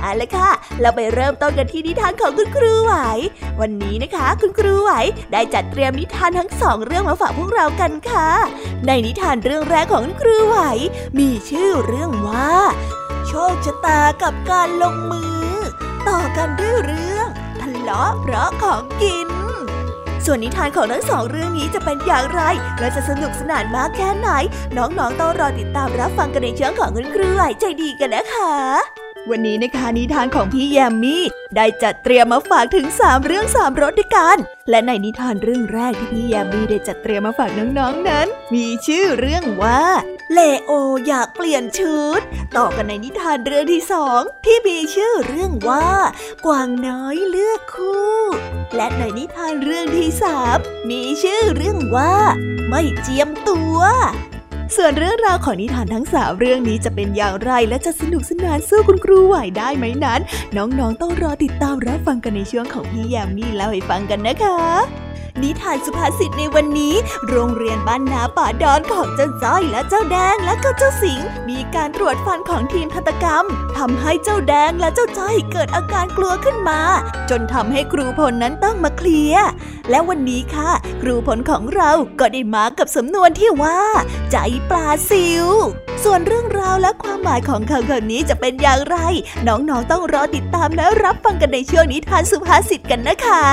เอาละค่ะ เราไปเริ่มต้นกันที่นิทานของคุณครูไหว วันนี้นะคะ คุณครูไหวได้จัดเตรียมนิทานทั้งสองเรื่องมาฝากพวกเรากันค่ะ ในนิทานเรื่องแรกของคุณครูไหว มีชื่อเรื่องว่า โชคชะตากับการลงมือ ต่อกันด้วยเรื่องทะเลาะเพราะของกิน ส่วนนิทานของทั้งสองเรื่องนี้จะเป็นอย่างไร และจะสนุกสนานมากแค่ไหน น้องๆต้องรอติดตามรับฟังกันในช่วงของคุณครูไหวใจดีกันนะคะ วันนี้นะคะนิทานของพี่แยมมี่ได้จัดเตรียมมาฝากถึง 3 เรื่อง 3รสด้วยกัน และในนิทานเรื่องแรกที่พี่แยมมี่ได้จัดเตรียมมาฝากน้องๆนนั้น มีชื่อเรื่องว่าเลโออยากเปลี่ยนชุด ต่อกันในนิทานเรื่องที่สองที่มีชื่อเรื่องว่า กวางน้อยเลือกคู่ และในนิทานเรื่องที่สามมีชื่อเรื่องว่า ไม่เจียมตัว ส่วนเรื่องราวของนิทานทั้งสามเรื่องนี้จะเป็นอย่างไรและจะสนุกสนานสู้คุณครูไหวได้ไหมนั้น น้องๆต้องรอติดตามรับฟังกันในช่วงของพี่ยามีเล่าให้ฟังกันนะคะ นิทานสุภาษิตในวันนี้ โรงเรียนบ้านนาป่าดอนของเจ้าจ้อยและเจ้าแดงและก็เจ้าสิง มีการตรวจฟันของทีมทันตกรรมทำให้เจ้าแดงและเจ้าจ้อยเกิดอาการกลัวขึ้นมา จนทำให้ครูพลนั้นต้องมาเคลียร์และวันนี้ค่ะ ครูพลของเราก็ได้มากับสำนวนที่ว่า ใจปลาซิว ส่วนเรื่องราวและความหมายของคำคำนี้จะเป็นอย่างไร น้องๆต้องรอติดตามและรับฟังกันในช่วงนิทานสุภาษิตกันนะคะ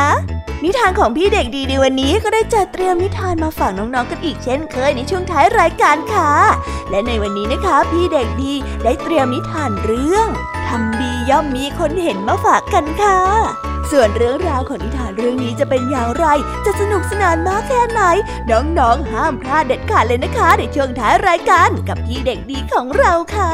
นิทานของพี่เด็กดีในวันนี้ก็ได้จัดเตรียมนิทานมาฝากน้องๆกันอีกเช่นเคยในช่วงท้ายรายการค่ะ และในวันนี้นะคะ พี่เด็กดีได้เตรียมนิทานเรื่องทำดีย่อมมีคนเห็นมาฝากกันค่ะ ส่วนเรื่องราวของนิทานเรื่องนี้จะเป็นอย่างไร จะสนุกสนานมากแค่ไหน น้องๆห้ามพลาดเด็ดขาดเลยนะคะ ในช่วงท้ายรายการกับพี่เด็กดีของเราค่ะ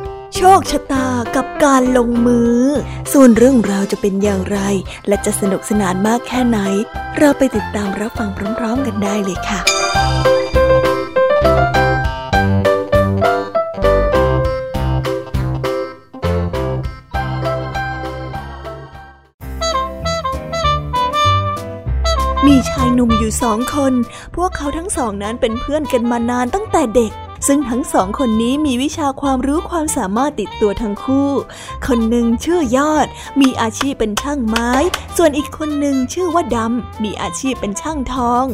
โชคชะตากับการลงมือ ส่วนเรื่องราวจะเป็นอย่างไร และจะสนุกสนานมากแค่ไหน เราไปติดตามรับฟังพร้อมๆกันได้เลยค่ะมีชายหนุ่มอยู่สองคน พวกเขาทั้งสองนั้นเป็นเพื่อนกันมานานตั้งแต่เด็ก ซึ่งทั้งสองคนนี้มีวิชาความรู้ความสามารถติดตัวทั้งคู่ คนหนึ่งชื่อยอด มีอาชีพเป็นช่างไม้ ส่วนอีกคนหนึ่งชื่อว่าดำ มีอาชีพเป็นช่างทอง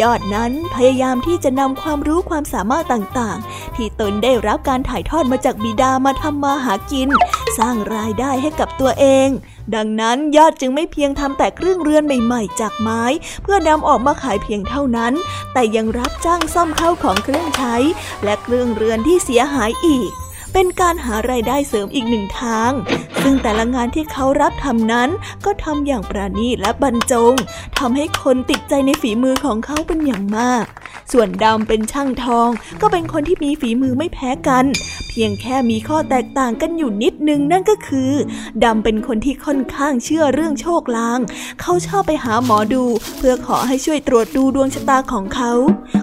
ยอดนั้นพยายามที่จะนำความรู้ความสามารถต่างๆ ที่ตนได้รับการถ่ายทอดมาจากบิดามาทำมาหากิน สร้างรายได้ให้กับตัวเอง ดังนั้นยอดจึงไม่เพียงทำแต่เครื่องเรือนใหม่ๆ จากไม้ เพื่อนำออกมาขายเพียงเท่านั้น แต่ยังรับจ้างซ่อมเข้าของเครื่องใช้ และเครื่องเรือนที่เสียหายอีก เป็นการหารายได้เสริมอีกหนึ่งทาง ซึ่งแต่ละงานที่เขารับทำนั้น ก็ทำอย่างประณีตและบรรจงทำให้คนติดใจในฝีมือของเขาเป็นอย่างมาก ส่วนดำเป็นช่างทอง ก็เป็นคนที่มีฝีมือไม่แพ้กัน เพียงแค่มีข้อแตกต่างกันอยู่นิดนึงนั่นก็คือดำเป็นคนที่ค่อนข้างเชื่อเรื่องโชคลาง เขาชอบไปหาหมอดู เพื่อขอให้ช่วยตรวจดูดวงชะตาของเขา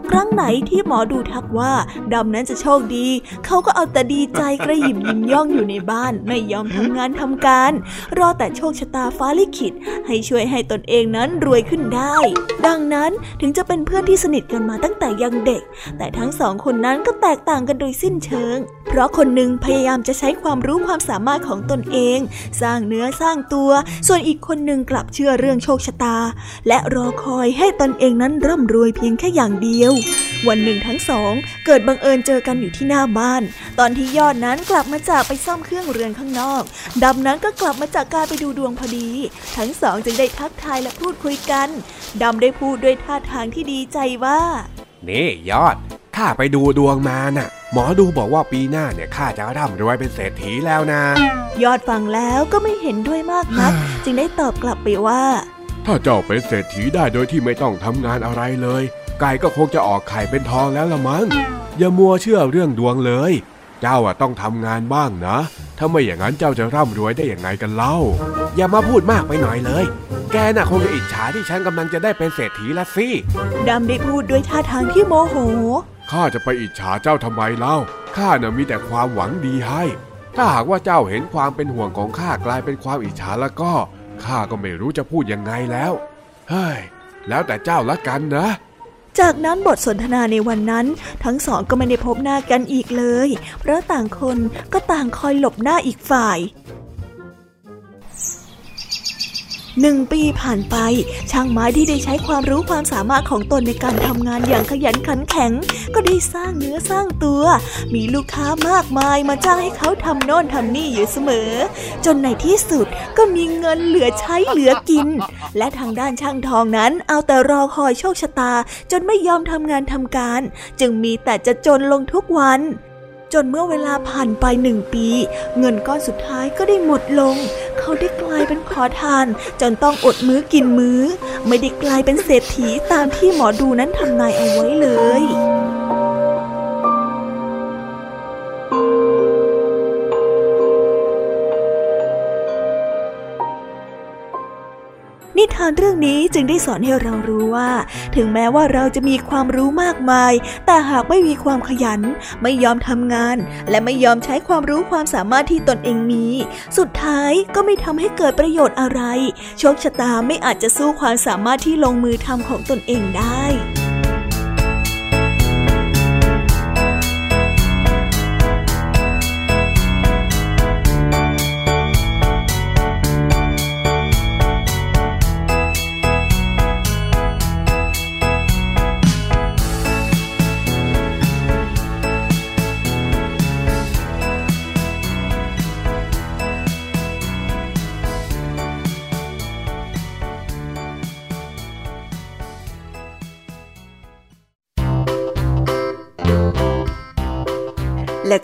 ครั้งไหนที่หมอดูทักว่าดำนั้นจะโชคดี เขาก็เอาแต่ดีใจใจกระยิมยิ้มย่องอยู่ในบ้านไม่ยอมทำงานทำการ รอแต่โชคชะตาฟ้าลิขิต ให้ช่วยให้ตนเองนั้นรวยขึ้นได้ ดังนั้นถึงจะเป็นเพื่อนที่สนิทกันมาตั้งแต่ยังเด็ก แต่ทั้งสองคนนั้นก็แตกต่างกันโดยสิ้นเชิง เพราะคนหนึ่งพยายามจะใช้ความรู้ความสามารถของตนเอง สร้างเนื้อสร้างตัว ส่วนอีกคนหนึ่งกลับเชื่อเรื่องโชคชะตา และรอคอยให้ตนเองนั้นร่ำรวยเพียงแค่อย่างเดียว วันหนึ่งทั้งสองเกิดบังเอิญเจอกันอยู่ที่หน้าบ้าน ตอนที่ยอดนั้นกลับมาจากไปซ่อมเครื่องเรือนข้างนอก ดำนั้นก็กลับมาจากการไปดูดวงพอดี ทั้งสองจึงได้ทักทายและพูดคุยกัน ดำได้พูดด้วยท่าทางที่ดีใจว่า นี่ยอด ข้าไปดูดวงมาน่ะ หมอดูบอกว่าปีหน้าเนี่ยข้าจะร่ำรวยเป็นเศรษฐีแล้วนะ ยอดฟังแล้วก็ไม่เห็นด้วยมากนัก จึงได้ตอบกลับไปว่า ถ้าเจ้าเป็นเศรษฐีได้โดยที่ไม่ต้องทำงานอะไรเลย ไก่ก็คงจะออกไข่เป็นทองแล้วละมั้งอย่ามัวเชื่อเรื่องดวงเลย เจ้าอะต้องทำงานบ้างนะ ถ้าไม่อย่างนั้นเจ้าจะร่ำรวยได้อย่างไงกันเล่า อย่ามาพูดมากไปหน่อยเลย แกน่ะคงจะอิจฉาที่ฉันกำลังจะได้เป็นเศรษฐีละสิดำได้พูดด้วยท่าทางที่โมโห ข้าจะไปอิจฉาเจ้าทำไมเล่า ข้าน่ะมีแต่ความหวังดีให้ ถ้าหากว่าเจ้าเห็นความเป็นห่วงของข้ากลายเป็นความอิจฉาแล้วก็ ข้าก็ไม่รู้จะพูดยังไงแล้ว เฮ้ย แล้วแต่เจ้าละกันนะ จากนั้นบทสนทนาในวันนั้น ทั้งสองก็ไม่ได้พบหน้ากันอีกเลย เพราะต่างคนก็ต่างคอยหลบหน้าอีกฝ่าย หนึ่งปีผ่านไป ช่างไม้ที่ได้ใช้ความรู้ความสามารถของตนในการทำงานอย่างขยันขันแข็ง ก็ได้สร้างเนื้อสร้างตัว มีลูกค้ามากมายมาจ้างให้เขาทำโน่นทำนี่อยู่เสมอ จนในที่สุดก็มีเงินเหลือใช้เหลือกิน และทางด้านช่างทองนั้นเอาแต่รอคอยโชคชะตา จนไม่ยอมทำงานทำการ จึงมีแต่จะจนลงทุกวัน จนเมื่อเวลาผ่านไปหนึ่งปี เงินก้อนสุดท้ายก็ได้หมดลง เขาได้กลายเป็นขอทาน จนต้องอดมื้อกินมื้อ ไม่ได้กลายเป็นเศรษฐีตามที่หมอดูนั้นทำนายเอาไว้เลย นิทานเรื่องนี้จึงได้สอนให้เรารู้ว่า ถึงแม้ว่าเราจะมีความรู้มากมาย แต่หากไม่มีความขยัน ไม่ยอมทำงาน และไม่ยอมใช้ความรู้ความสามารถที่ตนเองมี สุดท้ายก็ไม่ทำให้เกิดประโยชน์อะไร โชคชะตาไม่อาจจะสู้ความสามารถที่ลงมือทำของตนเองได้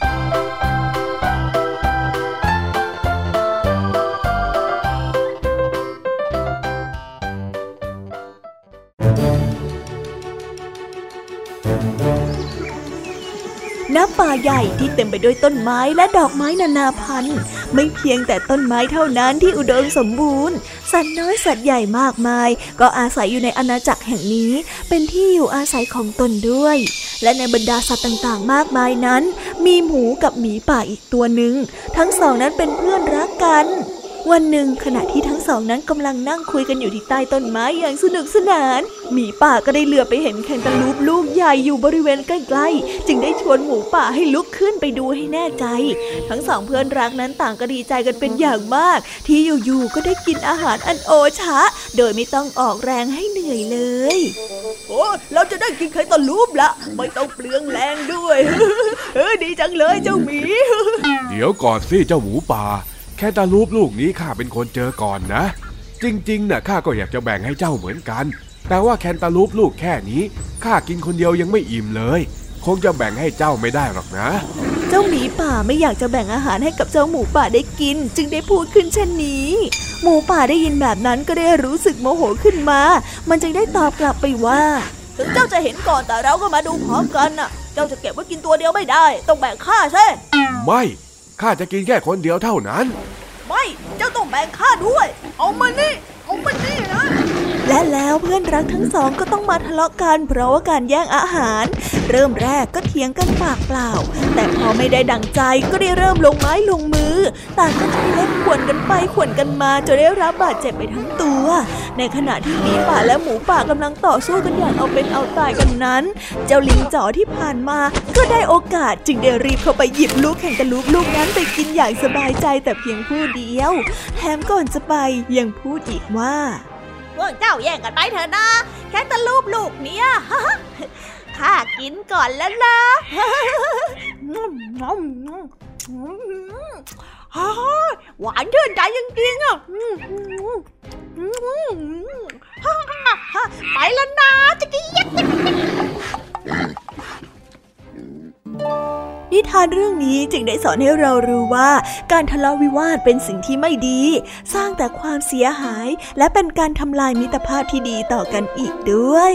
Música ณป่าใหญ่ที่เต็มไปด้วยต้นไม้และดอกไม้นานาพันธุ์ ไม่เพียงแต่ต้นไม้เท่านั้นที่อุดมสมบูรณ์ สัตว์น้อยสัตว์ใหญ่มากมาย ก็อาศัยอยู่ในอาณาจักรแห่งนี้ เป็นที่อยู่อาศัยของตนด้วย และในบรรดาสัตว์ต่างๆ มากมายนั้น มีหมูกับหมีป่าอีกตัวหนึ่ง ทั้งสองนั้นเป็นเพื่อนรักกัน วันหนึ่งขณะที่ทั้งสองนั้นกำลังนั่งคุยกันอยู่ที่ใต้ต้นไม้อย่างสนุกสนานหมีป่าก็ได้เหลือไปเห็นแคนตาลูปลูกใหญ่อยู่บริเวณใกล้ๆ จึงได้ชวนหมูป่าให้ลุกขึ้นไปดูให้แน่ใจ ทั้งสองเพื่อนรักนั้นต่างก็ดีใจกันเป็นอย่างมาก ที่อยู่ๆก็ได้กินอาหารอันโอชะ โดยไม่ต้องออกแรงให้เหนื่อยเลย โอ้เราจะได้กินแคนตาลูปละไม่ต้องเปลืองแรงด้วยเออดีจังเลยเจ้าหมี เดี๋ยวก่อนสิเจ้าหมูป่า แค่ตาลูปลูกนี้ข้าเป็นคนเจอก่อนนะ จริงๆนะ่ะข้าก็อยากจะแบ่งให้เจ้าเหมือนกัน แต่ว่าแคนตาลูปลูกแค่นี้ข้ากินคนเดียวยังไม่อิ่มเลย คงจะแบ่งให้เจ้าไม่ได้หรอกนะ เจ้าหมีป่าไม่อยากจะแบ่งอาหารให้กับเจ้าหมูป่าได้กิน จึงได้พูดขึ้นเช่นนี้ หมูป่าได้ยินแบบนั้นก็ได้รู้สึกโมโหขึ้นมา มันจึงได้ตอบกลับไปว่า ถึงเจ้าจะเห็นก่อนแต่เราก็มาดูพร้อมกันน่ะ เจ้าจะเก็บไว้กินตัวเดียวไม่ได้ ต้องแบ่งข้าใช่ไม่ ข้าจะกินแค่คนเดียวเท่านั้น ไม่ เจ้าต้องแบ่งข้าด้วย เอามานี่ เอามานี่นะ และแล้วเพื่อนรักทั้งสองก็ต้องมาทะเลาะกันเพราะว่าการแย่งอาหาร เริ่มแรกก็เถียงกันปากเปล่า แต่พอไม่ได้ดังใจก็ได้เริ่มลงไม้ลงมือ ต่างก็ใช้เล็บขวนกันไปขวนกันมาจนได้รับบาดเจ็บไปทั้งตัว ในขณะที่หมีป่าและหมูป่ากำลังต่อสู้กันอย่างเอาเป็นเอาตายกันนั้น เจ้าลิงจ๋อที่ผ่านมาก็ได้โอกาสจึงได้รีบเข้าไปหยิบลูกแข่งกันลูกลูกนั้นไปกินอย่างสบายใจแต่เพียงผู้เดียว แถมก่อนจะไปยังพูดอีกว่า พวกเจ้าแย่งกันไปเถอะนะ แค่ตะลูบลูกเนี้ยข้ากินก่อนแล้วนะหวานชื่นใจจริงๆอะไปแล้วนะจะกินยัก นิทานเรื่องนี้จึงได้สอนให้เรารู้ว่า การทะเลาะวิวาทเป็นสิ่งที่ไม่ดี สร้างแต่ความเสียหาย และเป็นการทำลายมิตรภาพที่ดีต่อกันอีกด้วย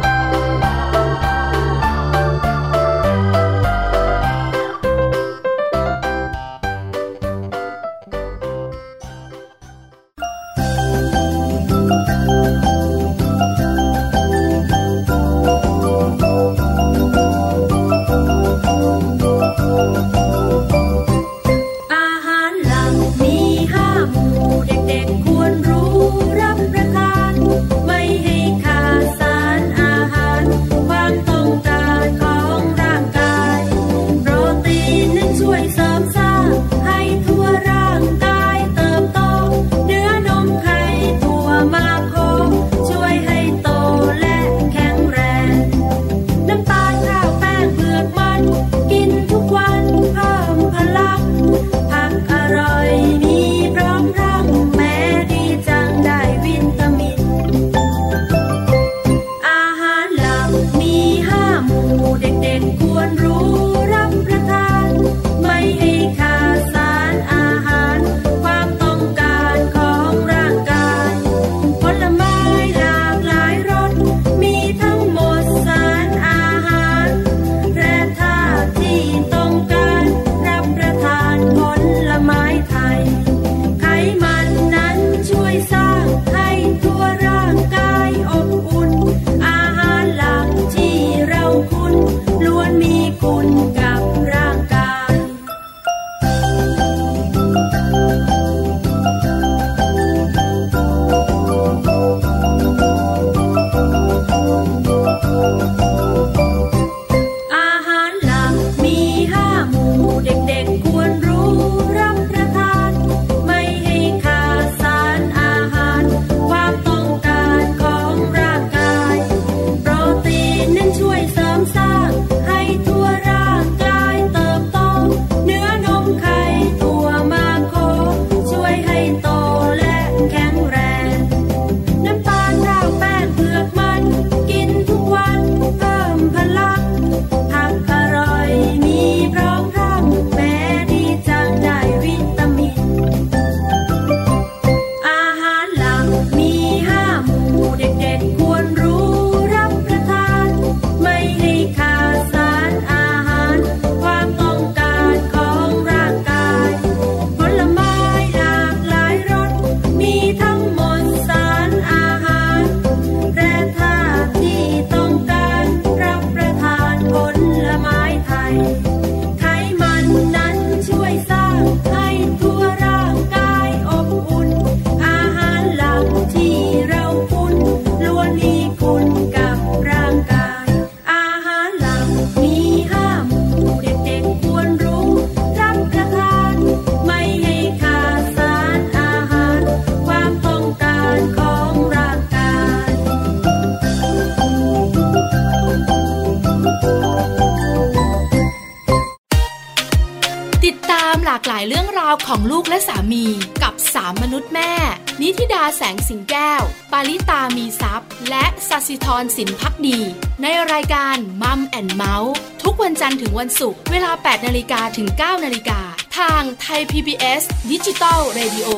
รสินพักดี ในรายการมัมแอนเมาส์ทุกวันจันทร์ถึงวันศุกร์เวลา 8นาฬิกาถึง 9นาฬิกาทางไทย PBS ดิจิตอล Radio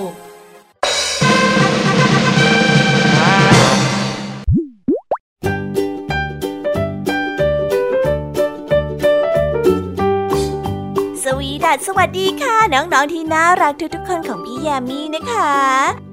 สวัสดีสวัสดีค่ะ น้อง ๆ ที่น่ารักทุก ๆ คนของพี่ยามีนะคะ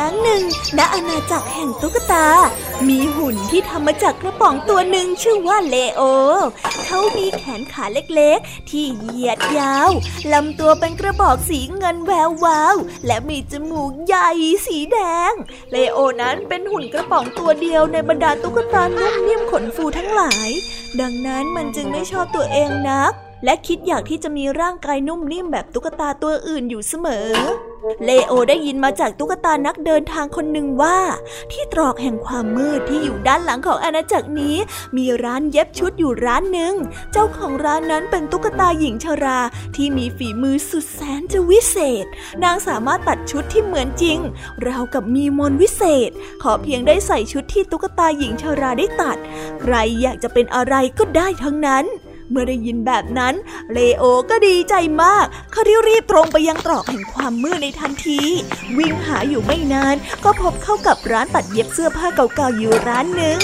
รั้งหนึ่ง ณ อาณาจักรแห่งตุ๊กตา มีหุ่นที่ทำมาจากกระป๋องตัวหนึ่งชื่อว่าเลโอ เขามีแขนขาเล็กๆ ที่เหยียดยาว ลำตัวเป็นกระบอกสีเงินแวววาว และมีจมูกใหญ่สีแดง เลโอนั้นเป็นหุ่นกระป๋องตัวเดียวในบรรดาตุ๊กตานุ่มนิ่มขนฟูทั้งหลาย ดังนั้นมันจึงไม่ชอบตัวเองนัก และคิดอยากที่จะมีร่างกายนุ่มนิ่มแบบตุ๊กตาตัวอื่นอยู่เสมอ เลโอได้ยินมาจากตุ๊กตานักเดินทางคนหนึ่งว่า ที่ตรอกแห่งความมืดที่อยู่ด้านหลังของอาณาจักรนี้ มีร้านเย็บชุดอยู่ร้านหนึ่ง เจ้าของร้านนั้นเป็นตุ๊กตาหญิงชราที่มีฝีมือสุดแสนจะวิเศษ นางสามารถตัดชุดที่เหมือนจริง ราวกับมีมนวิเศษ ขอเพียงได้ใส่ชุดที่ตุ๊กตาหญิงชราได้ตัด ใครอยากจะเป็นอะไรก็ได้ทั้งนั้น เมื่อได้ยินแบบนั้น เลโอก็ดีใจมาก เขารีรีบตรงไปยังตรอกแห่งความมืดในทันที วิ่งหาอยู่ไม่นาน ก็พบเข้ากับร้านตัดเย็บเสื้อผ้าเก่าๆอยู่ร้านหนึ่ง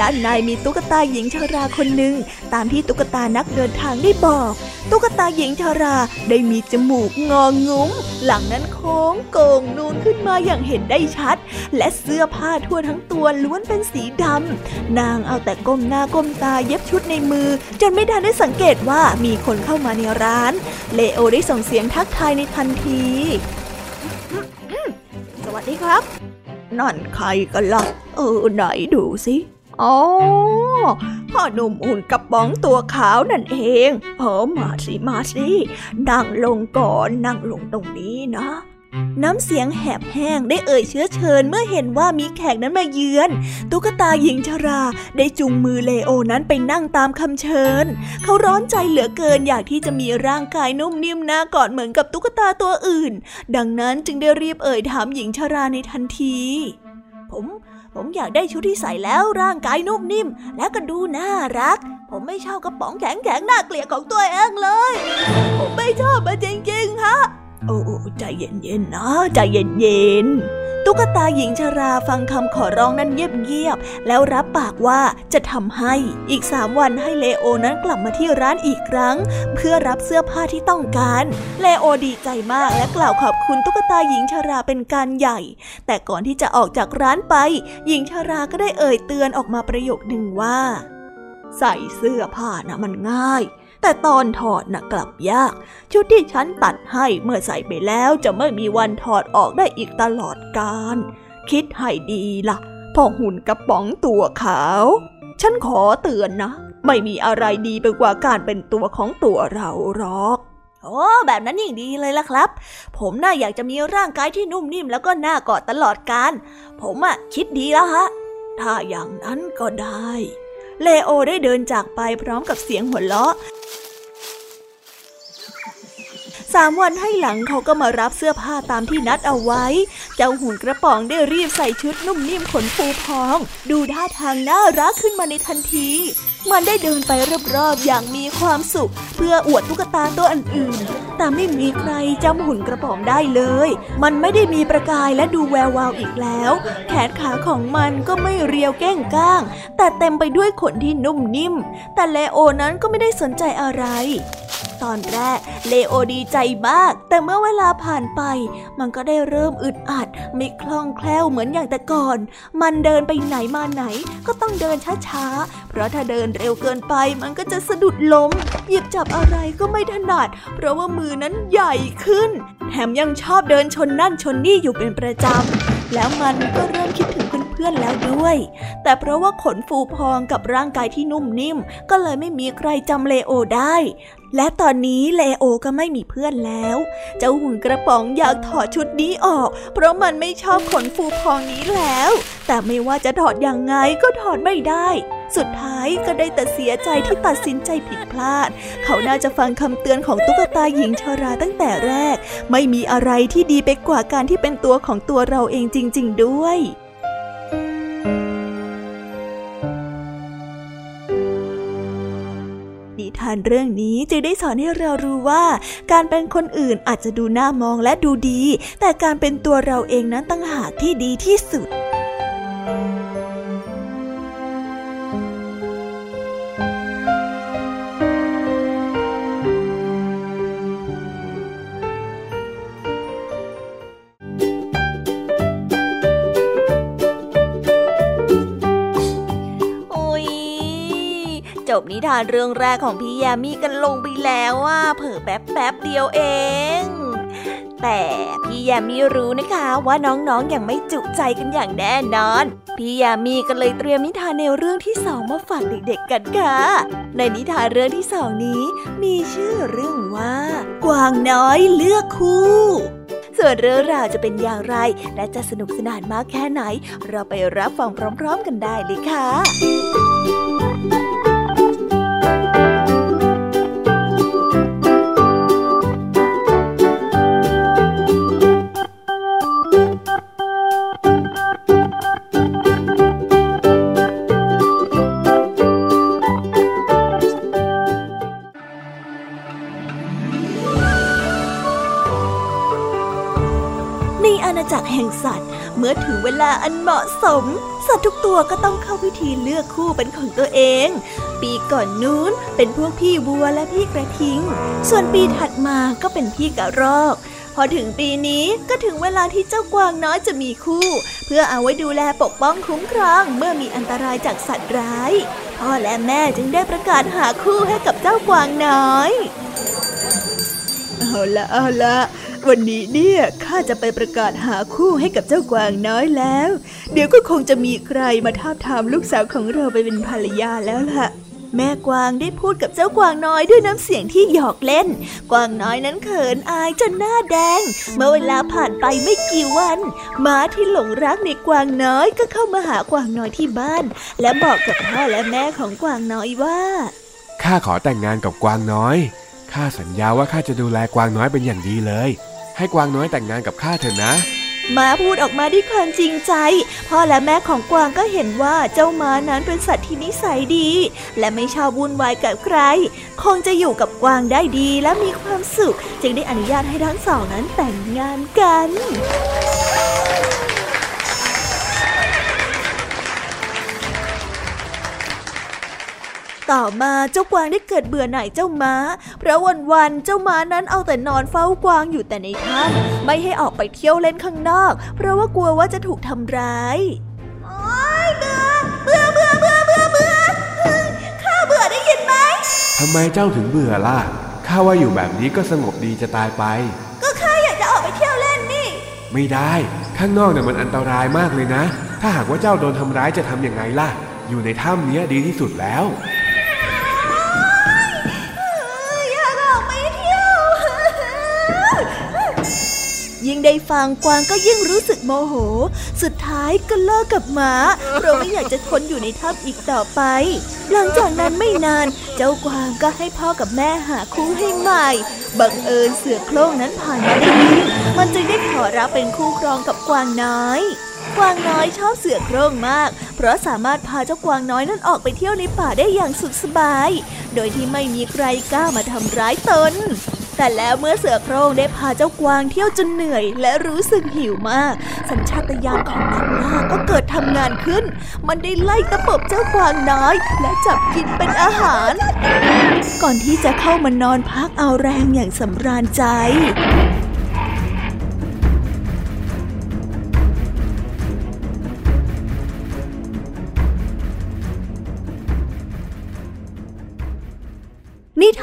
ด้านในมีตุ๊กตาหญิงชราคนหนึ่ง ตามที่ตุ๊กตานักเดินทางได้บอก ตุ๊กตาหญิงชราได้มีจมูกงองุ้ม หลังนั้นโค้งโก่งนูนขึ้นมาอย่างเห็นได้ชัด และเสื้อผ้าทั่วทั้งตัวล้วนเป็นสีดำนางเอาแต่ก้มหน้าก้มตาเย็บชุดในมือ จนไม่ทันได้สังเกตว่ามีคนเข้ามาในร้าน เลโอได้ส่งเสียงทักทายในทันที สวัสดีครับนั่นใครกันล่ะเออไหนดูสิ อ๋อพ่อหนุ่มหุ่นกระป๋องตัวขาวนั่นเองเออมาสิมาสินั่งลงก่อนนั่งลงตรงนี้นะน้ำเสียงแหบแห้งได้เอ่ยเชื้อเชิญเมื่อเห็นว่ามีแขกนั้นมาเยือน ตุ๊กตาหญิงชราได้จุงมือเลโอนั้นไปนั่งตามคำเชิญ เขาร้อนใจเหลือเกินอยากที่จะมีร่างกายนุ่มนิ่มน่ากอดเหมือนกับตุ๊กตาตัวอื่น ดังนั้นจึงได้รีบเอ่ยถามหญิงชราในทันที ผม ผมอยากได้ชุดที่ใส่แล้วร่างกายนุ่มนิ่ม และก็ดูน่ารัก ผมไม่ชอบกระป๋องแข็งแข็งน่าเกลียดของตัวเองเลย ผมไม่ชอบมันจริงๆฮะ โอ้ใจเย็นๆนะใจเย็นๆ ตุ๊กตาหญิงชราฟังคำขอร้องนั้นเงียบๆ แล้วรับปากว่าจะทำให้อีกสามวันให้เลโอนั้นกลับมาที่ร้านอีกครั้ง เพื่อรับเสื้อผ้าที่ต้องการ เลโอดีใจมากและกล่าวขอบคุณตุ๊กตาหญิงชราเป็นการใหญ่ แต่ก่อนที่จะออกจากร้านไป หญิงชราก็ได้เอ่ยเตือนออกมาประโยคหนึ่งว่า ใส่เสื้อผ้านะมันง่าย แต่ตอนถอดน่ะกลับยาก ชุดที่ฉันตัดให้เมื่อใส่ไปแล้วจะไม่มีวันถอดออกได้อีกตลอดกาลคิดให้ดีล่ะพ่อหุ่นกระป๋องตัวขาว ฉันขอเตือนนะ ไม่มีอะไรดีไปกว่าการเป็นตัวของตัวเราหรอกโอ้แบบนั้นยิ่งดีเลยล่ะครับ ผมน่าอยากจะมีร่างกายที่นุ่มนิ่มแล้วก็น่ากอดตลอดกาลผมอะคิดดีแล้วฮะ ถ้าอย่างนั้นก็ได้ เลโอได้เดินจากไปพร้อมกับเสียงหัวเราะสามวันให้หลังเขาก็มารับเสื้อผ้าตามที่นัดเอาไว้ เจ้าหุ่นกระป๋องได้รีบใส่ชุดนุ่มนิ่มขนฟูพอง ดูท่าทางน่ารักขึ้นมาในทันที มันได้เดินไปรอบๆอย่างมีความสุข เพื่ออวดตุ๊กตาตัวอื่นๆ แต่ไม่มีใครจำหุ่นกระป๋องได้เลย มันไม่ได้มีประกายและดูแวววาวอีกแล้ว แขนขาของมันก็ไม่เรียวแก้งก้าง แต่เต็มไปด้วยขนที่นุ่มนิ่ม แต่เลโอนั้นก็ไม่ได้สนใจอะไรตอนแรกเลโอดีใจมาก แต่เมื่อเวลาผ่านไป มันก็ได้เริ่มอึดอัด ไม่คล่องแคล่วเหมือนอย่างแต่ก่อน มันเดินไปไหนมาไหนก็ต้องเดินช้าๆ เพราะถ้าเดินเร็วเกินไปมันก็จะสะดุดล้ม หยิบจับอะไรก็ไม่ถนัด เพราะว่ามือนั้นใหญ่ขึ้น แถมยังชอบเดินชนนั่นชนนี่อยู่เป็นประจำ แล้วมันก็เริ่มคิดถึงเพื่อนแล้วด้วย แต่เพราะว่าขนฟูพองกับร่างกายที่นุ่มนิ่ม ก็เลยไม่มีใครจำเลโอได้ และตอนนี้เลโอก็ไม่มีเพื่อนแล้ว เจ้าหุ่นกระป๋องอยากถอดชุดนี้ออก เพราะมันไม่ชอบขนฟูพองนี้แล้ว แต่ไม่ว่าจะถอดอย่างไงก็ถอดไม่ได้สุดท้ายก็ได้แต่เสียใจที่ตัดสินใจผิดพลาด เขาน่าจะฟังคำเตือนของตุ๊กตาหญิงชราตั้งแต่แรก ไม่มีอะไรที่ดีไปกว่าการที่เป็นตัวของตัวเราเองจริง ๆ ด้วย นิทานเรื่องนี้จึงได้สอนให้เรารู้ว่า การเป็นคนอื่นอาจจะดูน่ามองและดูดี แต่การเป็นตัวเราเองนั้นตั้งหากที่ดีที่สุด บนิทานเรื่องแรกของพี่ยามีกันลงไปแล้วว่าเผิ่แป๊บแป๊บเดียวเอง แต่พี่ยามีรู้นะคะว่าน้องๆออย่างไม่จุใจกันอย่างแน่นอน พี่ยามีก็เลยเตรียมนิทานในวเรื่องที่สองมาฝากเด็กๆกันค่ะ ในนิทานเรื่องที่สองนี้ มีชื่อเรื่องว่า กวางน้อยเลือกคู่ส่วนเรื่องราวจะเป็นอย่างไร และจะสนุกสนานมากแค่ไหน เราไปรับฟังพร้อม ๆ กันได้เลยค่ะ มื่อถึงเวลาอันเหมาะสม สัตว์ทุกตัวก็ต้องเข้าพิธีเลือกคู่เป็นของตัวเอง ปีก่อนนู้นเป็นพวกพี่วัวและพี่กระทิง ส่วนปีถัดมาก็เป็นพี่กระรอก พอถึงปีนี้ก็ถึงเวลาที่เจ้ากวางน้อยจะมีคู่ เพื่อเอาไว้ดูแลปกป้องคุ้มครองเมื่อมีอันตรายจากสัตว์ร้าย พ่อและแม่จึงได้ประกาศหาคู่ให้กับเจ้ากวางน้อย เอาละเอาละ วันนี้เนี่ยข้าจะไปประกาศหาคู่ให้กับเจ้ากวางน้อยแล้ว เดี๋ยวก็คงจะมีใครมาทาบทามลูกสาวของเราไปเป็นภรรยาแล้วล่ะแม่กวางได้พูดกับเจ้ากวางน้อยด้วยน้ำเสียงที่หยอกเล่น กวางน้อยนั้นเขินอายจนหน้าแดง เมื่อเวลาผ่านไปไม่กี่วันม้าที่หลงรักในกวางน้อยก็เข้ามาหากวางน้อยที่บ้าน และบอกกับพ่อและแม่ของกวางน้อยว่าข้าขอแต่งงานกับกวางน้อยข้าสัญญาว่าข้าจะดูแลกวางน้อยเป็นอย่างดีเลย ให้กวางน้อยแต่งงานกับข้าเถอะนะม้าพูดออกมาด้วยความจริงใจ พ่อและแม่ของกวางก็เห็นว่าเจ้าม้านั้นเป็นสัตว์ที่นิสัยดี และไม่ชอบวุ่นวายกับใคร คงจะอยู่กับกวางได้ดีและมีความสุข จึงได้อนุญาตให้ทั้งสองนั้นแต่งงานกัน ต่อมาเจ้ากวางได้เกิดเบื่อหน่ายเจ้าม้า เพราะวันๆเจ้าม้านั้นเอาแต่นอนเฝ้ากวางอยู่แต่ในถ้ำไม่ให้ออกไปเที่ยวเล่นข้างนอก เพราะว่ากลัวว่าจะถูกทำร้ายโอ๊ยเบื่อเบื่อเบื่อเบื่อเบื่อเบื่อข้าเบื่อได้ยินไหมทำไมเจ้าถึงเบื่อล่ะข้าว่าอยู่แบบนี้ก็สงบดีจะตายไป ก็ข้าอยากจะออกไปเที่ยวเล่นนี่ ไม่ได้ ข้างนอกเนี่ยมันอันตรายมากเลยนะ ถ้าหากว่าเจ้าโดนทำร้ายจะทำยังไงล่ะ อยู่ในถ้ำเนี้ยดีที่สุดแล้ว ยิ่งได้ฟังกวางก็ยิ่งรู้สึกโมโห สุดท้ายก็เลิกกับหมาเพราะไม่อยากจะทนอยู่ในถ้ำอีกต่อไป หลังจากนั้นไม่นาน เจ้ากวางก็ให้พ่อกับแม่หาคู่ให้ใหม่ บังเอิญเสือโคร่งนั้นผ่านมาได้ยินมันจึงได้ขอรับเป็นคู่ครองกับกวางน้อย กวางน้อยชอบเสือโคร่งมาก เพราะสามารถพาเจ้ากวางน้อยนั้นออกไปเที่ยวในป่าได้อย่างสุขสบาย โดยที่ไม่มีใครกล้ามาทำร้ายตน แต่แล้วเมื่อเสือโคร่งได้พาเจ้ากวางเที่ยวจนเหนื่อยและรู้สึกหิวมาก สัญชาตญาณของนักล่าก็เกิดทำงานขึ้น มันได้ไล่ตะปบเจ้ากวางน้อย และจับกินเป็นอาหาร ก่อนที่จะเข้ามานอนพักเอาแรงอย่างสำราญใจ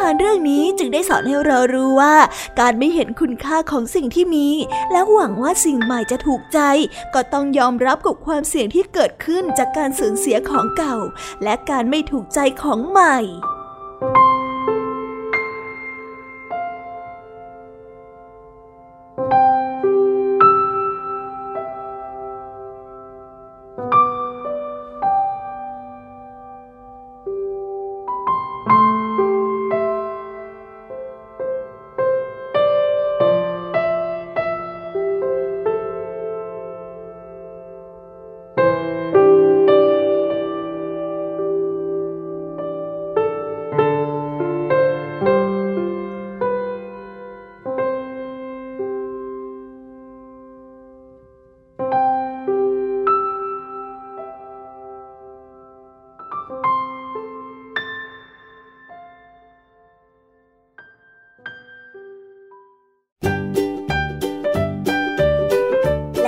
านเรื่องนี้จึงได้สอนให้เรารู้ว่า การไม่เห็นคุณค่าของสิ่งที่มี และหวังว่าสิ่งใหม่จะถูกใจ ก็ต้องยอมรับกับความเสี่ยงที่เกิดขึ้นจากการสูญเสียของเก่า และการไม่ถูกใจของใหม่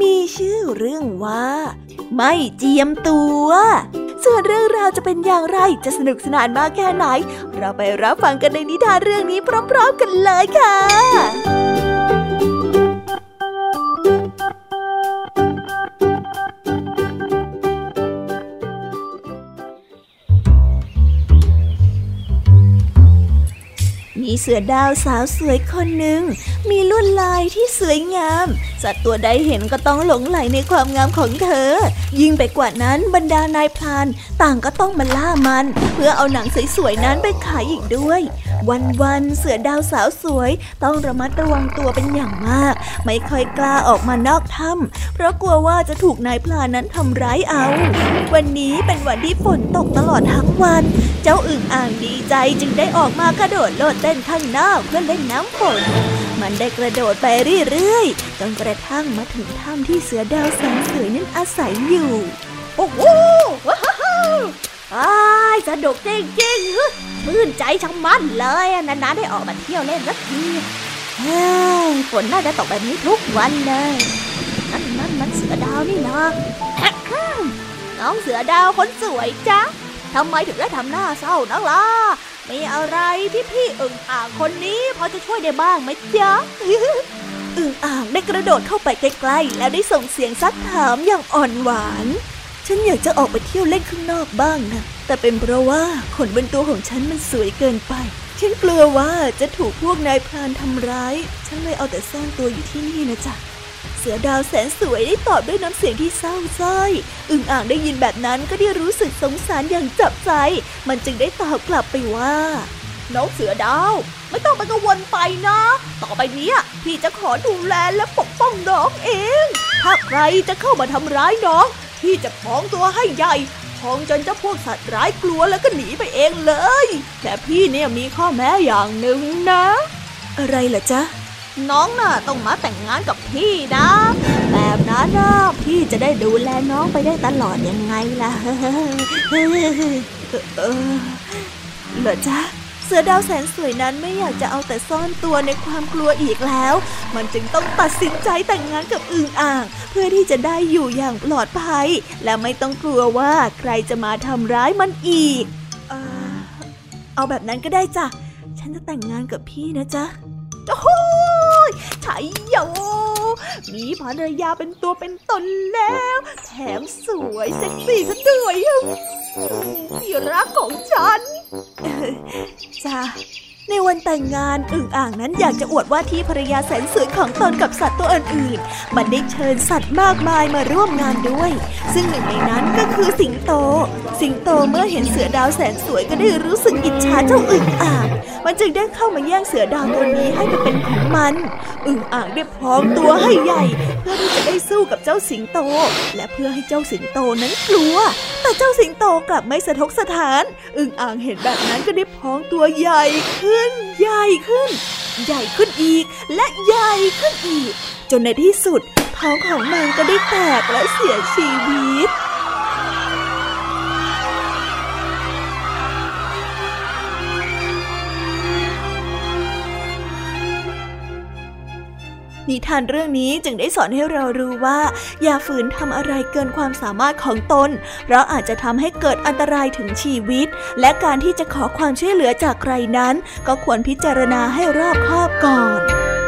มีชื่อเรื่องว่า ไม่เจียมตัว ส่วนเรื่องราวจะเป็นอย่างไรจะสนุกสนานมากแค่ไหน เราไปรับฟังกันในนิทานเรื่องนี้พร้อมๆกันเลยค่ะมีเสือดาวสาวสวยคนหนึ่งมีลวดลายที่สวยงามสัตว์ตัวใดเห็นก็ต้องหลงไหลในความงามของเธอ ยิ่งไปกว่านั้นบรรดานายพรานต่างก็ต้องมาล่ามัน เพื่อเอาหนังสวยๆนั้นไปขายอีกด้วย วันๆเสือดาวสาวสวยต้องระมัดระวังตัวเป็นอย่างมาก ไม่ค่อยกล้าออกมานอกถ้ำเพราะกลัวว่าจะถูกนายพรานนั้นทำร้ายเอา วันนี้เป็นวันที่ฝนตกตลอดทั้งวัน เจ้าอึ่งอ่างดีใจจึงได้ออกมากระโดดโลดเต้นข้างนอกเพื่อเล่นน้ำฝนมันได้กระโดดไปเรื่อยๆจนกระระทั่งมาถึงถ้ำที่เสือดาวแสนสวยนั้นอาศัยอยู่ โอ้โหว้าวอ้ายสนุกจริงๆชื่นใจชังมันเลยนานๆได้ออกมาเที่ยวเล่นสักทีเฮ้ยฝนน่าจะตกแบบนี้ทุกวันเลย นั่นนั่นมันเสือดาวนี่นะน้องเสือดาวคนสวยจ้ะทำไมถึงได้ทำหน้าเศร้านักล่ะมีอะไรที่พี่อึ่งอ่างคนนี้พอจะช่วยได้บ้างไหมจ๊ะ อึ่งอ่างได้กระโดดเข้าไปใกล้ๆ แล้วได้ส่งเสียงซักถามอย่างอ่อนหวาน ฉันอยากจะออกไปเที่ยวเล่นข้างนอกบ้างนะ แต่เป็นเพราะว่าขนบนตัวของฉันมันสวยเกินไป ฉันกลัวว่าจะถูกพวกนายพรานทำร้าย ฉันเลยเอาแต่ซ่อนตัวอยู่ที่นี่นะจ๊ะเสือดาวแสนสวยได้ตอบด้วยน้ำเสียงที่เศร้าส้อย อึ่งอ่างได้ยินแบบนั้นก็ได้รู้สึกสงสารอย่างจับใจ มันจึงได้ตอบกลับไปว่า น้องเสือดาว ไม่ต้องไปกังวลไปนะ ต่อไปนี้พี่จะขอดูแลและปกป้องน้องเอง ถ้าใครจะเข้ามาทำร้ายน้อง พี่จะพองตัวให้ใหญ่พองจนเจ้าพวกสัตว์ร้ายกลัวแล้วก็หนีไปเองเลย แต่พี่เนี่ยมีข้อแม้อย่างหนึ่งนะ อะไรล่ะจ๊ะ น้องน่ะต้องมาแต่งงานกับพี่นะ แบบนั้นนะพี่จะได้ดูแลน้องไปได้ตลอดยังไงล่ะเออเหรอจ๊ะ เสือดาวแสนสวยนั้นไม่อยากจะเอาแต่ซ่อนตัวในความกลัวอีกแล้ว มันจึงต้องตัดสินใจแต่งงานกับอึ่งอ่าง เพื่อที่จะได้อยู่อย่างปลอดภัย และไม่ต้องกลัวว่าใครจะมาทำร้ายมันอีก เอาแบบนั้นก็ได้จ้ะ ฉันจะแต่งงานกับพี่นะจ๊ะโอ้ยชัยโยมีภรรยาเป็นตัวเป็นตนแล้ว แถมสวยเซ็กซี่ซะด้วยที่รักของฉัน จ้าใน วันแต่งงานอึ่งอ่างนั้นอยากจะอวดว่าที่ภรรยาแสนสวยของตนกับสัตว์ตัวอื่นๆ มันได้เชิญสัตว์มากมายมาร่วมงานด้วย ซึ่งหนึ่งในนั้นก็คือสิงโต สิงโตเมื่อเห็นเสือดาวแสนสวยก็ได้รู้สึกอิจฉาเจ้าอึ่งอ่าง มันจึงได้เข้ามาแย่งเสือดาวตัวนี้ให้ไปเป็นของมัน อึ่งอ่างได้พร้อมตัวให้ใหญ่ เพื่อที่จะได้สู้กับเจ้าสิงโต และเพื่อให้เจ้าสิงโตนั้นกลัว แต่เจ้าสิงโตกลับไม่สะทกสถาน อึ่งอ่างเห็นแบบนั้นก็ได้พองตัวใหญ่ขึ้นใหญ่ขึ้น ใหญ่ขึ้นอีก และใหญ่ขึ้นอีก จนในที่สุดท้องของมันก็ได้แตกและเสียชีวิต นิทานเรื่องนี้จึงได้สอนให้เรารู้ว่า อย่าฝืนทำอะไรเกินความสามารถของตน เพราะอาจจะทำให้เกิดอันตรายถึงชีวิต และการที่จะขอความช่วยเหลือจากใครนั้น ก็ควรพิจารณาให้รอบคอบก่อน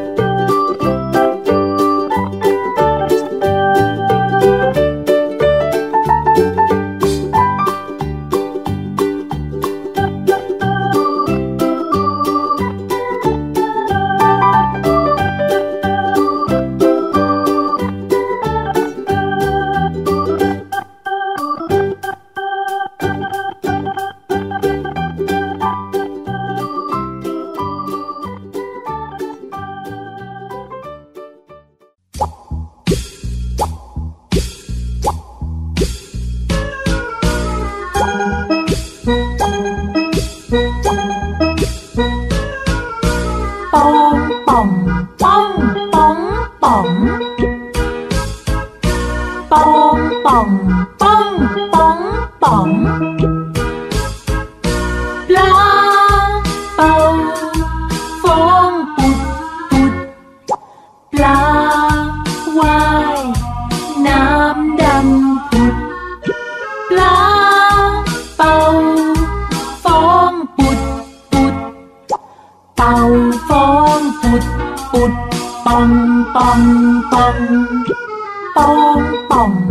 ดปองปองปองปองปอง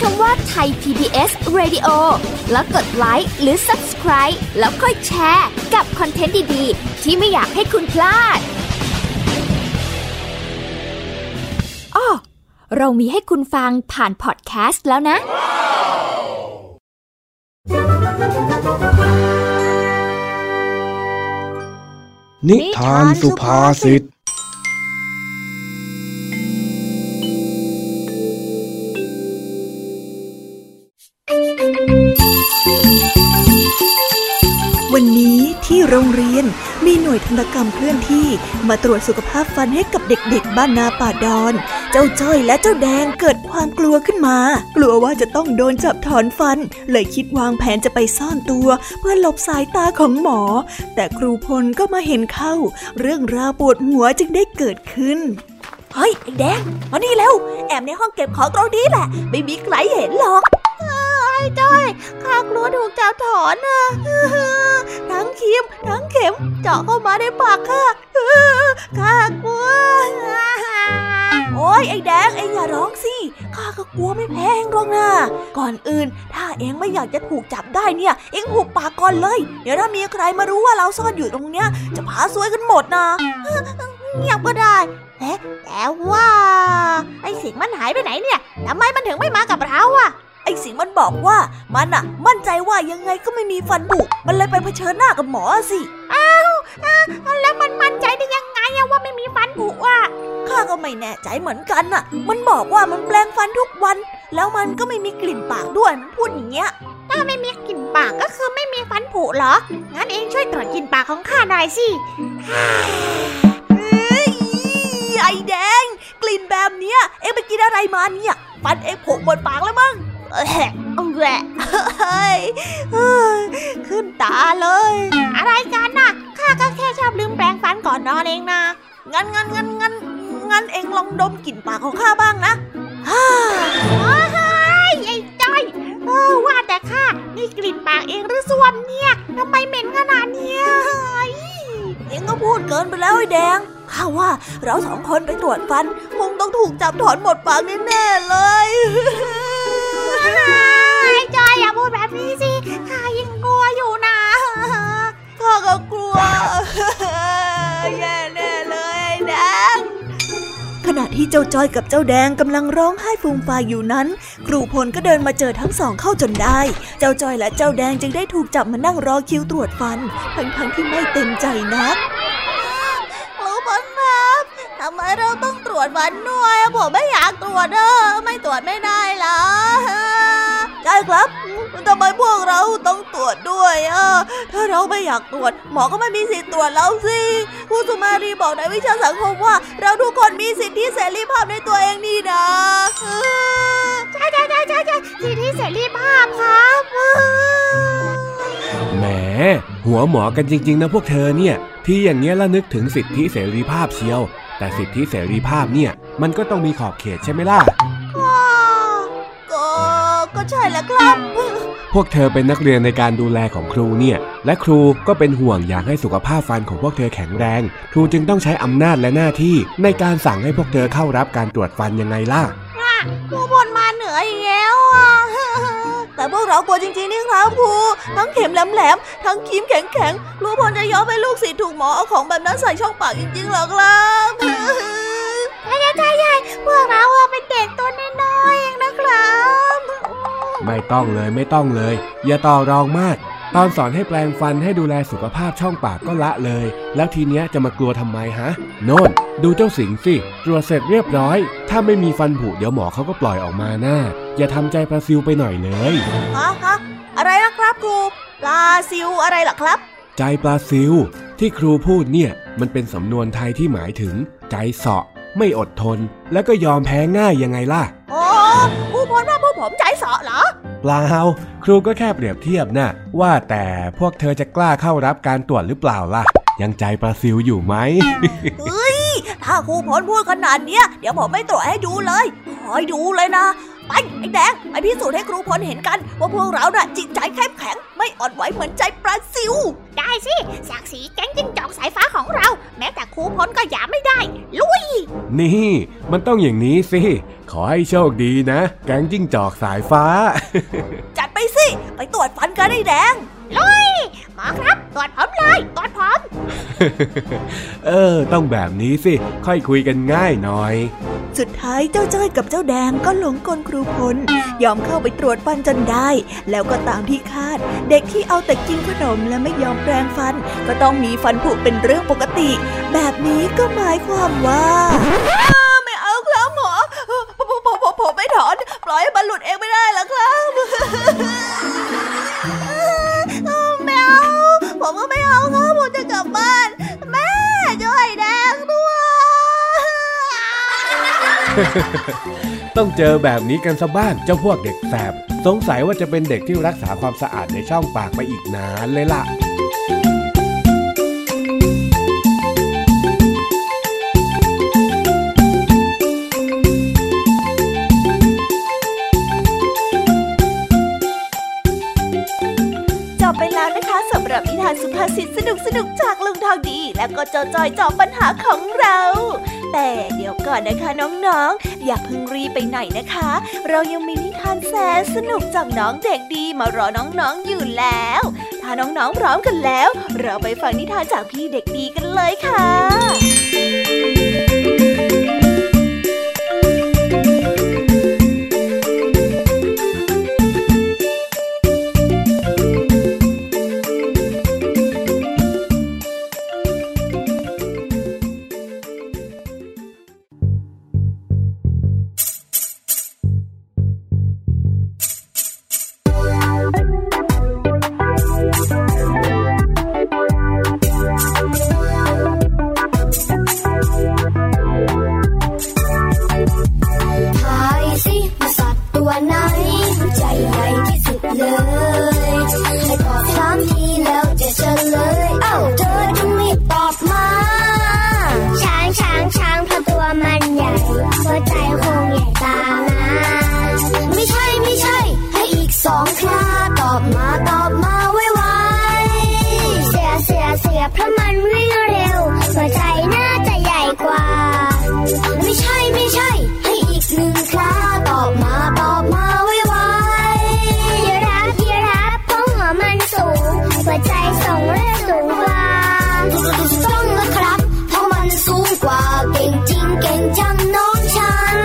คำว่าไทย PBS Radio แล้วกดไลค์หรือ Subscribe แล้วค่อยแชร์กับคอนเทนต์ดี ๆ ที่ไม่อยากให้คุณพลาดอ้อเรามีให้คุณฟังผ่านพอดแคสต์แล้วนะ นิทานสุภาษิต น่วยธนกรรมเคลื่อนที่ มาตรวจสุขภาพฟันให้กับเด็กๆ บ้านนาป่าดอน เจ้าจ้อยและเจ้าแดงเกิดความกลัวขึ้นมา กลัวว่าจะต้องโดนจับถอนฟัน เลยคิดวางแผนจะไปซ่อนตัว เพื่อหลบสายตาของหมอ แต่ครูพลก็มาเห็นเข้า เรื่องราวปวดหัวจึงได้เกิดขึ้นเฮ้ยไอ้แดงมานี่เร็วแอบในห้องเก็บของตรงนี้แหละ ไม่มีใครเห็นหรอก ไอ้จ้อยข้ากลัวถูกจับถอนนะทั้งครีมทั้งเข็มเจาะเข้ามาในปากข้าข้ากลัว โอ้ยไอ้แดงเอ็งอย่าร้องสิข้าก็กลัวไม่แพ้เองหรอกนะก่อนอื่น ถ้าเอ็งไม่อยากจะถูกจับได้เนี่ย เอ็งหุบปากก่อนเลย เดี๋ยวถ้ามีใครมารู้ว่าเราซ่อนอยู่ตรงเนี้ย จะพาซวยกันหมดนะเงียบก็ได้แต่ว่าไอ้เสิงมันหายไปไหนเนี่ยทำไมมันถึงไม่มากับเราอะ อ้สิงมันบอกว่ามันอะมั่นใจว่ายังไงก็ไม่มีฟันผุมันเลยไปเผชิญหน้ากับหมอสิอ้าวแล้วมันมั่นใจได้ยังไงอะว่าไม่มีฟันผุอะข้าก็ไม่แน่ใจเหมือนกันอะมันบอกว่ามันแปลงฟันทุกวัน แล้วมันก็ไม่มีกลิ่นปากด้วยมันพูดอย่างเงี้ยถ้าไม่มีกลิ่นปากก็คือไม่มีฟันผุเหรอ งั้นเองช่วยตรวจกลิ่นปากของข้าหน่อยสิเฮ้ยไอแดง กลิ่นแบบเนี้ย เอ็งไปกินอะไรมาเนี่ย ฟันเอ็งผุหมดปากแล้วมั้ง แหะแหละเฮ้ยขึ้นตาเลย อะไรกันน่ะ ข้าก็แค่ชอบลืมแปรงฟันก่อนนอนเองนะ งั้นงั้นงั้นงั้นงั้นเองลองดมกลิ่นปากของข้าบ้างนะฮ่าไอ้จ้อยเออว่าแต่ข้า นี่กลิ่นปากเองหรือส้วมเนี่ยทำไมเหม็นขนาดเนี้ยเองก็พูดเกินไปแล้วไอ้แดงข้าว่าเราสองคนไปตรวจฟัน คงต้องถูกจับถอนหมดปากแน่ๆเลย จอยอย่าพูดแบบนี้สิข้ายังกลัวอยู่นะข้าก็กลัวแย่แน่เลยไอ้แดงขณะที่เจ้าจอยกับเจ้าแดงกำลังร้องไห้ฟูมฟายอยู่นั้น ครูพลก็เดินมาเจอทั้งสองเข้าจนได้ เจ้าจอยและเจ้าแดงจึงได้ถูกจับมานั่งรอคิวตรวจฟัน ทั้งๆที่ไม่เต็มใจนักำไมเราต้องตรวจฟันด้วยผมไม่อยากตรวจเออไม่ตรวจไม่ได้เหรอใช่ครับทำไมพวกเราต้องตรวจด้วยอะถ้าเราไม่อยากตรวจ หมอก็ไม่มีสิทธิ์ตรวจเราสิครูสุมารีบอกในวิชาสังคมว่า เราทุกคนมีสิทธิเสรีภาพในตัวเองนี่นะใช่ใช่ใช่ใช่ใช่สิทธิเสรีภาพครับแหมหัวหมอกันจริง ๆ นะพวกเธอเนี่ย ที่อย่างเงี้ยละนึกถึงสิทธิเสรีภาพเชียว แต่สิทธิเสรีภาพเนี่ย มันก็ต้องมีขอบเขตใช่ไหมล่ะ ก็ ก็ใช่แล้วครับ พวกเธอเป็นนักเรียนในการดูแลของครูเนี่ย และครูก็เป็นห่วงอยากให้สุขภาพฟันของพวกเธอแข็งแรง ครูจึงต้องใช้อำนาจและหน้าที่ ในการสั่งให้พวกเธอเข้ารับการตรวจฟันยังไงล่ะครูพลมาเหนืออีกแล้วอะ แต่พวกเรากลัวจริงๆนี่ครับครูทั้งเข็มแหลมๆทั้งครีมแข็งๆครูพลจะยอมให้ลูกศิษย์ถูกหมอเอาของแบบนั้นใส่ช่องปากจริงๆหรอครับใช่ใช่ใช่พวกเราเป็นเด็กตัวน้อยๆเองนะครับ ไม่ต้องเลยไม่ต้องเลย อย่าต่อรองมาก ตอนสอนให้แปลงฟันให้ดูแลสุขภาพช่องปากก็ละเลย แล้วทีเนี้ยจะมากลัวทำไมฮะ โน่น ดูเจ้าสิงสิตรวจเสร็จเรียบร้อย ถ้าไม่มีฟันผุเดี๋ยวหมอเขาก็ปล่อยออกมาหน้า อย่าทำใจปลาซิวไปหน่อยเลยฮะฮะอะไรนะครับครูปลาซิวอะไรล่ะครับ ใจปลาซิวที่ครูพูดเนี่ยมันเป็นสำนวนไทยที่หมายถึง ใจเสาะ ไม่อดทน แล้วก็ยอมแพ้ง่ายยังไงล่ะโอ้ครูพลว่าพวกผมใจเสาะเหรอเปล่าครูก็แค่เปรียบเทียบนะว่าแต่พวกเธอจะกล้าเข้ารับการตรวจหรือเปล่าล่ะ ยังใจปลาซิวอยู่ไหมเฮ้ยถ้าครูพลพูดขนาดเนี้ยเดี๋ยวผมไม่ตรวจให้ดูเลยคอยดูเลยนะ ไปไอ้แดงไปพิสูจน์ให้ครูพลเห็นกัน ว่าพวกเราน่ะจิตใจเข้มแข็ง ไม่อ่อนไหวเหมือนใจปลาซิว ได้สิศักดิ์ศรีแก๊งจิ้งจอกสายฟ้าของเรา แม้แต่ครูพลก็หยามไม่ได้ ลุย นี่ มันต้องอย่างนี้สิ ขอให้โชคดีนะ แกงจิ้งจอกสายฟ้า จัดไปสิ ไปตรวจฟันกันไอ้แดง หมอครับตรวจผมเลยตรวจผม เออ ต้องแบบนี้สิ ค่อยคุยกันง่ายหน่อย สุดท้ายเจ้าจ้อยกับเจ้าแดงก็หลงกลครูพลยอมเข้าไปตรวจฟันจนได้ แล้วก็ตามที่คาด เด็กที่เอาแต่กินขนมและไม่ยอมแปรงฟัน ก็ต้องมีฟันผุเป็นเรื่องปกติ แบบนี้ก็หมายความว่าไม่เอาครับหมอผมผมผมผมไม่ถอน ปล่อยให้มันหลุดเองไม่ได้หรอครับ ไม่เอา ผมก็ไม่เอาครับผมจะกลับบ้าน แม่ช่วยแดงด้วย ต้องเจอแบบนี้กันซะบ้างเจ้าพวกเด็กแสบ สงสัยว่าจะเป็นเด็กที่รักษาความสะอาดในช่องปากไปอีกนานเลยล่ะ และก็เจ้าจอยจอบปัญหาของเรา แต่เดี๋ยวก่อนนะคะน้องๆอย่าเพิ่งรีบไปไหนนะคะ เรายังมีนิทานแสนสนุกจากน้องเด็กดีมารอน้องๆอยู่แล้ว ถ้าน้องๆพร้อมกันแล้ว เราไปฟังนิทานจากพี่เด็กดีกันเลยค่ะ หัวใจส่งเลือดสูงกว่าต้องนะครับ เพราะมันสูงกว่า เก่งจริงเก่งจังน้องฉัน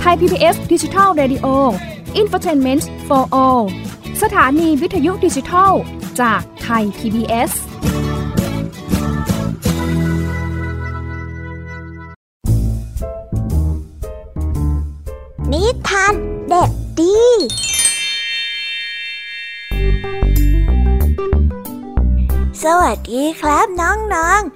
ไทย PBS ดิจิทัล Radio Infotainment for All สถานีวิทยุดิจิทัล จากไทย PBS นิทานเด็กดี สวัสดีครับน้องๆ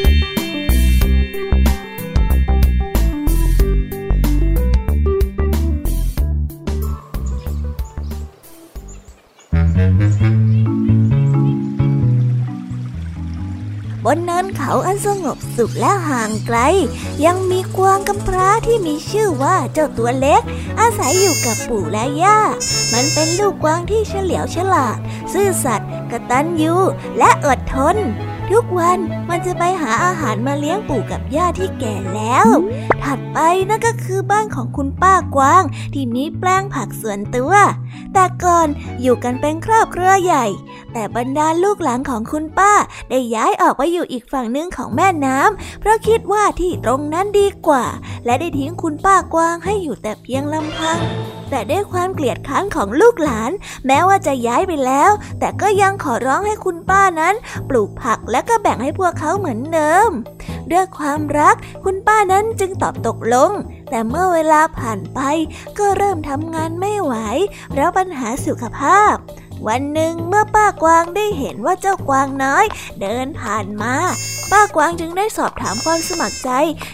บนเนินเขาอันสงบสุขและห่างไกล ยังมีกวางกำพร้าที่มีชื่อว่าเจ้าตัวเล็ก อาศัยอยู่กับปู่และย่า มันเป็นลูกกวางที่เฉลียวฉลาด ซื่อสัตย์กระตันยูและอดทน ทุกวันมันจะไปหาอาหารมาเลี้ยงปู่กับย่าที่แก่แล้ว ถัดไปนั่นก็คือบ้านของคุณป้ากวาง ที่มีแปลงผักสวนตัว แต่ก่อนอยู่กันเป็นครอบครัวใหญ่ แต่บรรดาลูกหลานของคุณป้าได้ย้ายออกไปอยู่อีกฝั่งหนึ่งของแม่น้ำเพราะคิดว่าที่ตรงนั้นดีกว่า และได้ทิ้งคุณป้ากวางให้อยู่แต่เพียงลำพัง แต่ด้วยความเกลียดค้านของลูกหลาน แม้ว่าจะย้ายไปแล้ว แต่ก็ยังขอร้องให้คุณป้านั้น ปลูกผักและก็แบ่งให้พวกเขาเหมือนเดิม ด้วยความรักคุณป้านั้นจึงตอบตกลง แต่เมื่อเวลาผ่านไปก็เริ่มทำงานไม่ไหวเพราะปัญหาสุขภาพ วันหนึ่งเมื่อป้ากวางได้เห็นว่าเจ้ากวางน้อย เดินผ่านมา ป้ากวางจึงได้สอบถามความสมัครใจ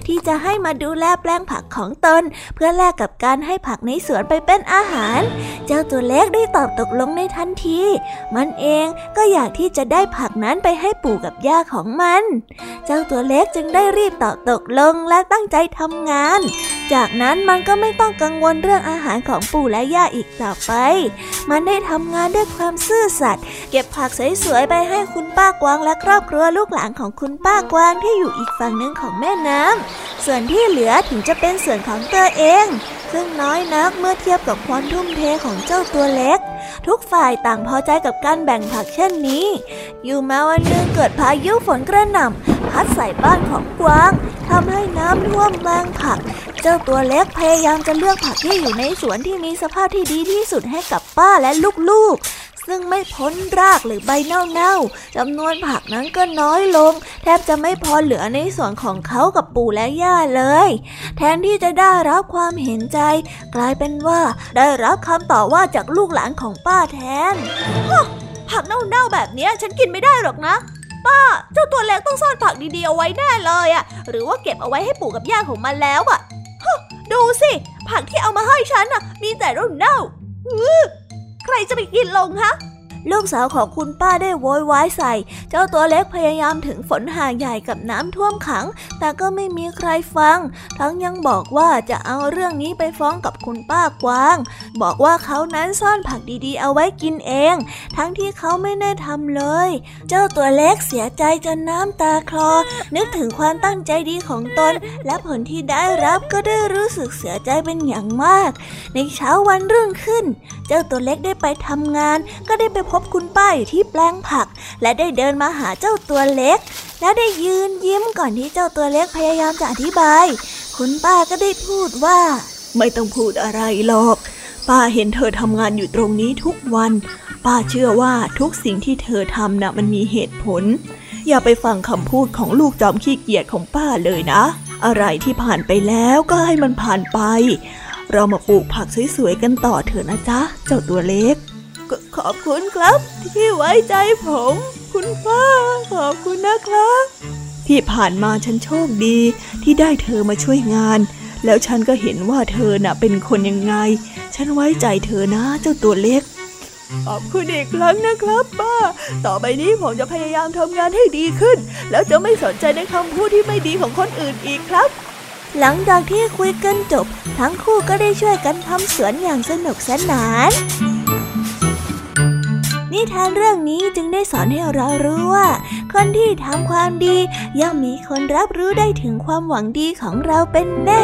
ที่จะให้มาดูแลแปลงผักของตน เพื่อแลกกับการให้ผักในสวนไปเป็นอาหาร เจ้าตัวเล็กได้ตอบตกลงในทันที มันเองก็อยากที่จะได้ผักนั้นไปให้ปู่กับย่าของมัน เจ้าตัวเล็กจึงได้รีบตอบตกลงและตั้งใจทำงาน จากนั้นมันก็ไม่ต้องกังวลเรื่องอาหารของปู่และย่าอีกต่อไป มันได้ทำงานด้วยความซื่อสัตย์เก็บผักสวยๆไปให้คุณป้ากวางและครอบครัวลูกหลานของคุณป้ากวางที่อยู่อีกฝั่งหนึ่งของแม่น้ำส่วนที่เหลือถึงจะเป็นส่วนของตัวเองซึ่งน้อยนักเมื่อเทียบกับความทุ่มเทของเจ้าตัวเล็ก ทุกฝ่ายต่างพอใจกับการแบ่งผักเช่นนี้ อยู่มาวันหนึ่งเกิดพายุฝนกระหน่ำพัดใส่บ้านของกวางทำให้น้ำท่วมบางผัก เจ้าตัวเล็กพยายามจะเลือกผักที่อยู่ในสวนที่มีสภาพที่ดีที่สุดให้กับป้าและลูกๆ ซึ่งไม่พ้นรากหรือใบเน่าๆจำนวนผักนั้นก็น้อยลง แทบจะไม่พอเหลือในส่วนของเขากับปู่และย่าเลย แทนที่จะได้รับความเห็นใจ กลายเป็นว่าได้รับคำต่อว่าจากลูกหลานของป้าแทนผักเน่าๆแบบนี้ฉันกินไม่ได้หรอกนะป้าเจ้าตัวเล็กต้องซ่อนผักดีๆเอาไว้แน่เลยอะหรือว่าเก็บเอาไว้ให้ปู่กับย่าของมันแล้วอะฮะดูสิ ผักที่เอามาให้ฉันอะมีแต่เน่าๆอื้อ ใครจะไปกินลงฮะ ลูกสาวของคุณป้าได้โวยวายใส่ เจ้าตัวเล็กพยายามถึงฝนหาใหญ่กับน้ำท่วมขัง แต่ก็ไม่มีใครฟัง ทั้งยังบอกว่าจะเอาเรื่องนี้ไปฟ้องกับคุณป้ากวาง บอกว่าเขานั้นซ่อนผักดีๆ เอาไว้กินเอง ทั้งที่เขาไม่ได้ทำเลย เจ้าตัวเล็กเสียใจจนน้ำตาคลอ นึกถึงความตั้งใจดีของตน และผลที่ได้รับก็ได้รู้สึกเสียใจเป็นอย่างมาก ในเช้าวันรุ่งขึ้น เจ้าตัวเล็กได้ไปทำงาน ก็ได้ไปพบบคุณป้าอยู่ที่แปลงผัก และได้เดินมาหาเจ้าตัวเล็ก และได้ยืนยิ้มก่อนที่เจ้าตัวเล็กพยายามจะอธิบาย คุณป้าก็ได้พูดว่า ไม่ต้องพูดอะไรหรอก ป้าเห็นเธอทำงานอยู่ตรงนี้ทุกวัน ป้าเชื่อว่าทุกสิ่งที่เธอทำน่ะมันมีเหตุผล อย่าไปฟังคำพูดของลูกจอมขี้เกียจของป้าเลยนะ อะไรที่ผ่านไปแล้วก็ให้มันผ่านไปเรามาปลูกผักสวยๆกันต่อเถอะนะจ๊ะ เจ้าตัวเล็ก ขอบคุณครับ ที่ไว้ใจผม คุณป้า ขอบคุณนะครับ ที่ผ่านมาฉันโชคดีที่ได้เธอมาช่วยงาน แล้วฉันก็เห็นว่าเธอน่ะเป็นคนยังไง ฉันไว้ใจเธอนะเจ้าตัวเล็กขอบคุณอีกครั้งนะครับป้า ต่อไปนี้ผมจะพยายามทำงานให้ดีขึ้น แล้วจะไม่สนใจในคำพูดที่ไม่ดีของคนอื่นอีกครับ หลังจากที่คุยกันจบ ทั้งคู่ก็ได้ช่วยกันทำสวนอย่างสนุกสนาน นิทานเรื่องนี้จึงได้สอนให้เรารู้ว่า คนที่ทำความดีย่อมมีคนรับรู้ได้ถึงความหวังดีของเราเป็นแน่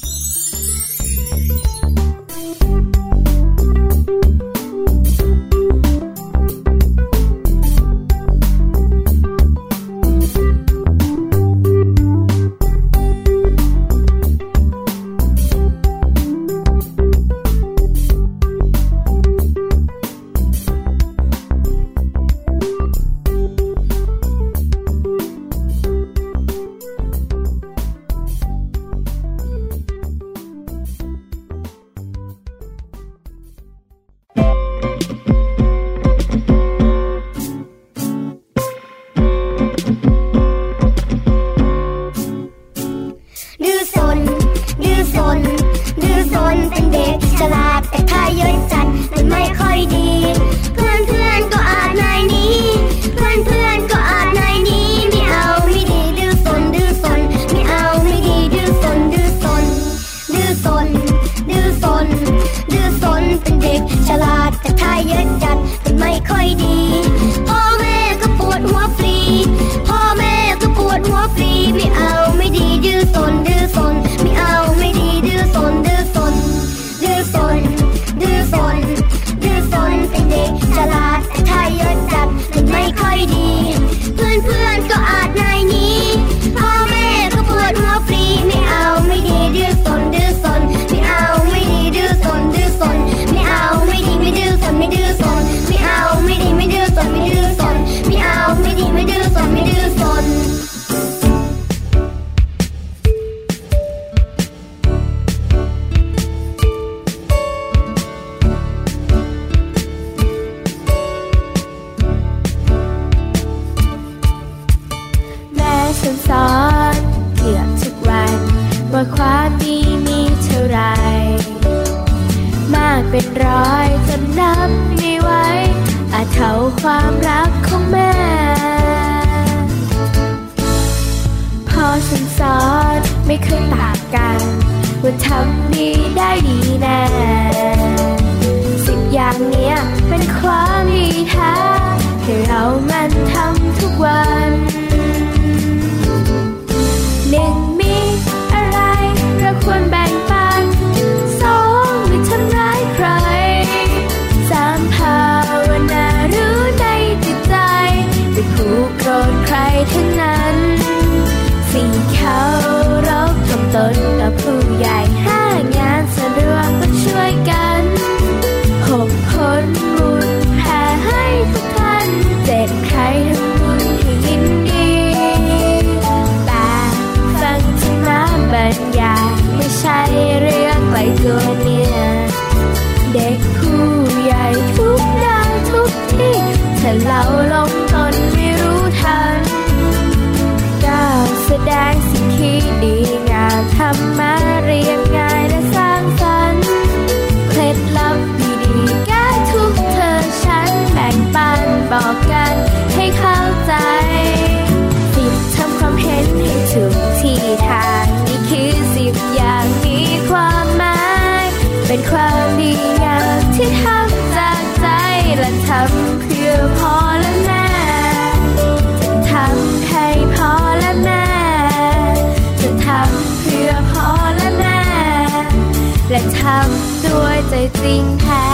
จจริงแท้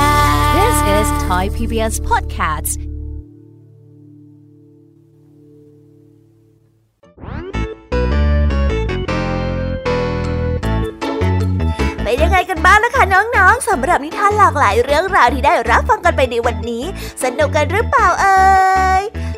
This is Thai PBS Podcast เป็นยังไงกันบ้างนะคะน้องๆสำหรับนิทานหลากหลายเรื่องราวที่ได้รับฟังกันไปในวันนี้ สนุกกันหรือเปล่าเอ่ย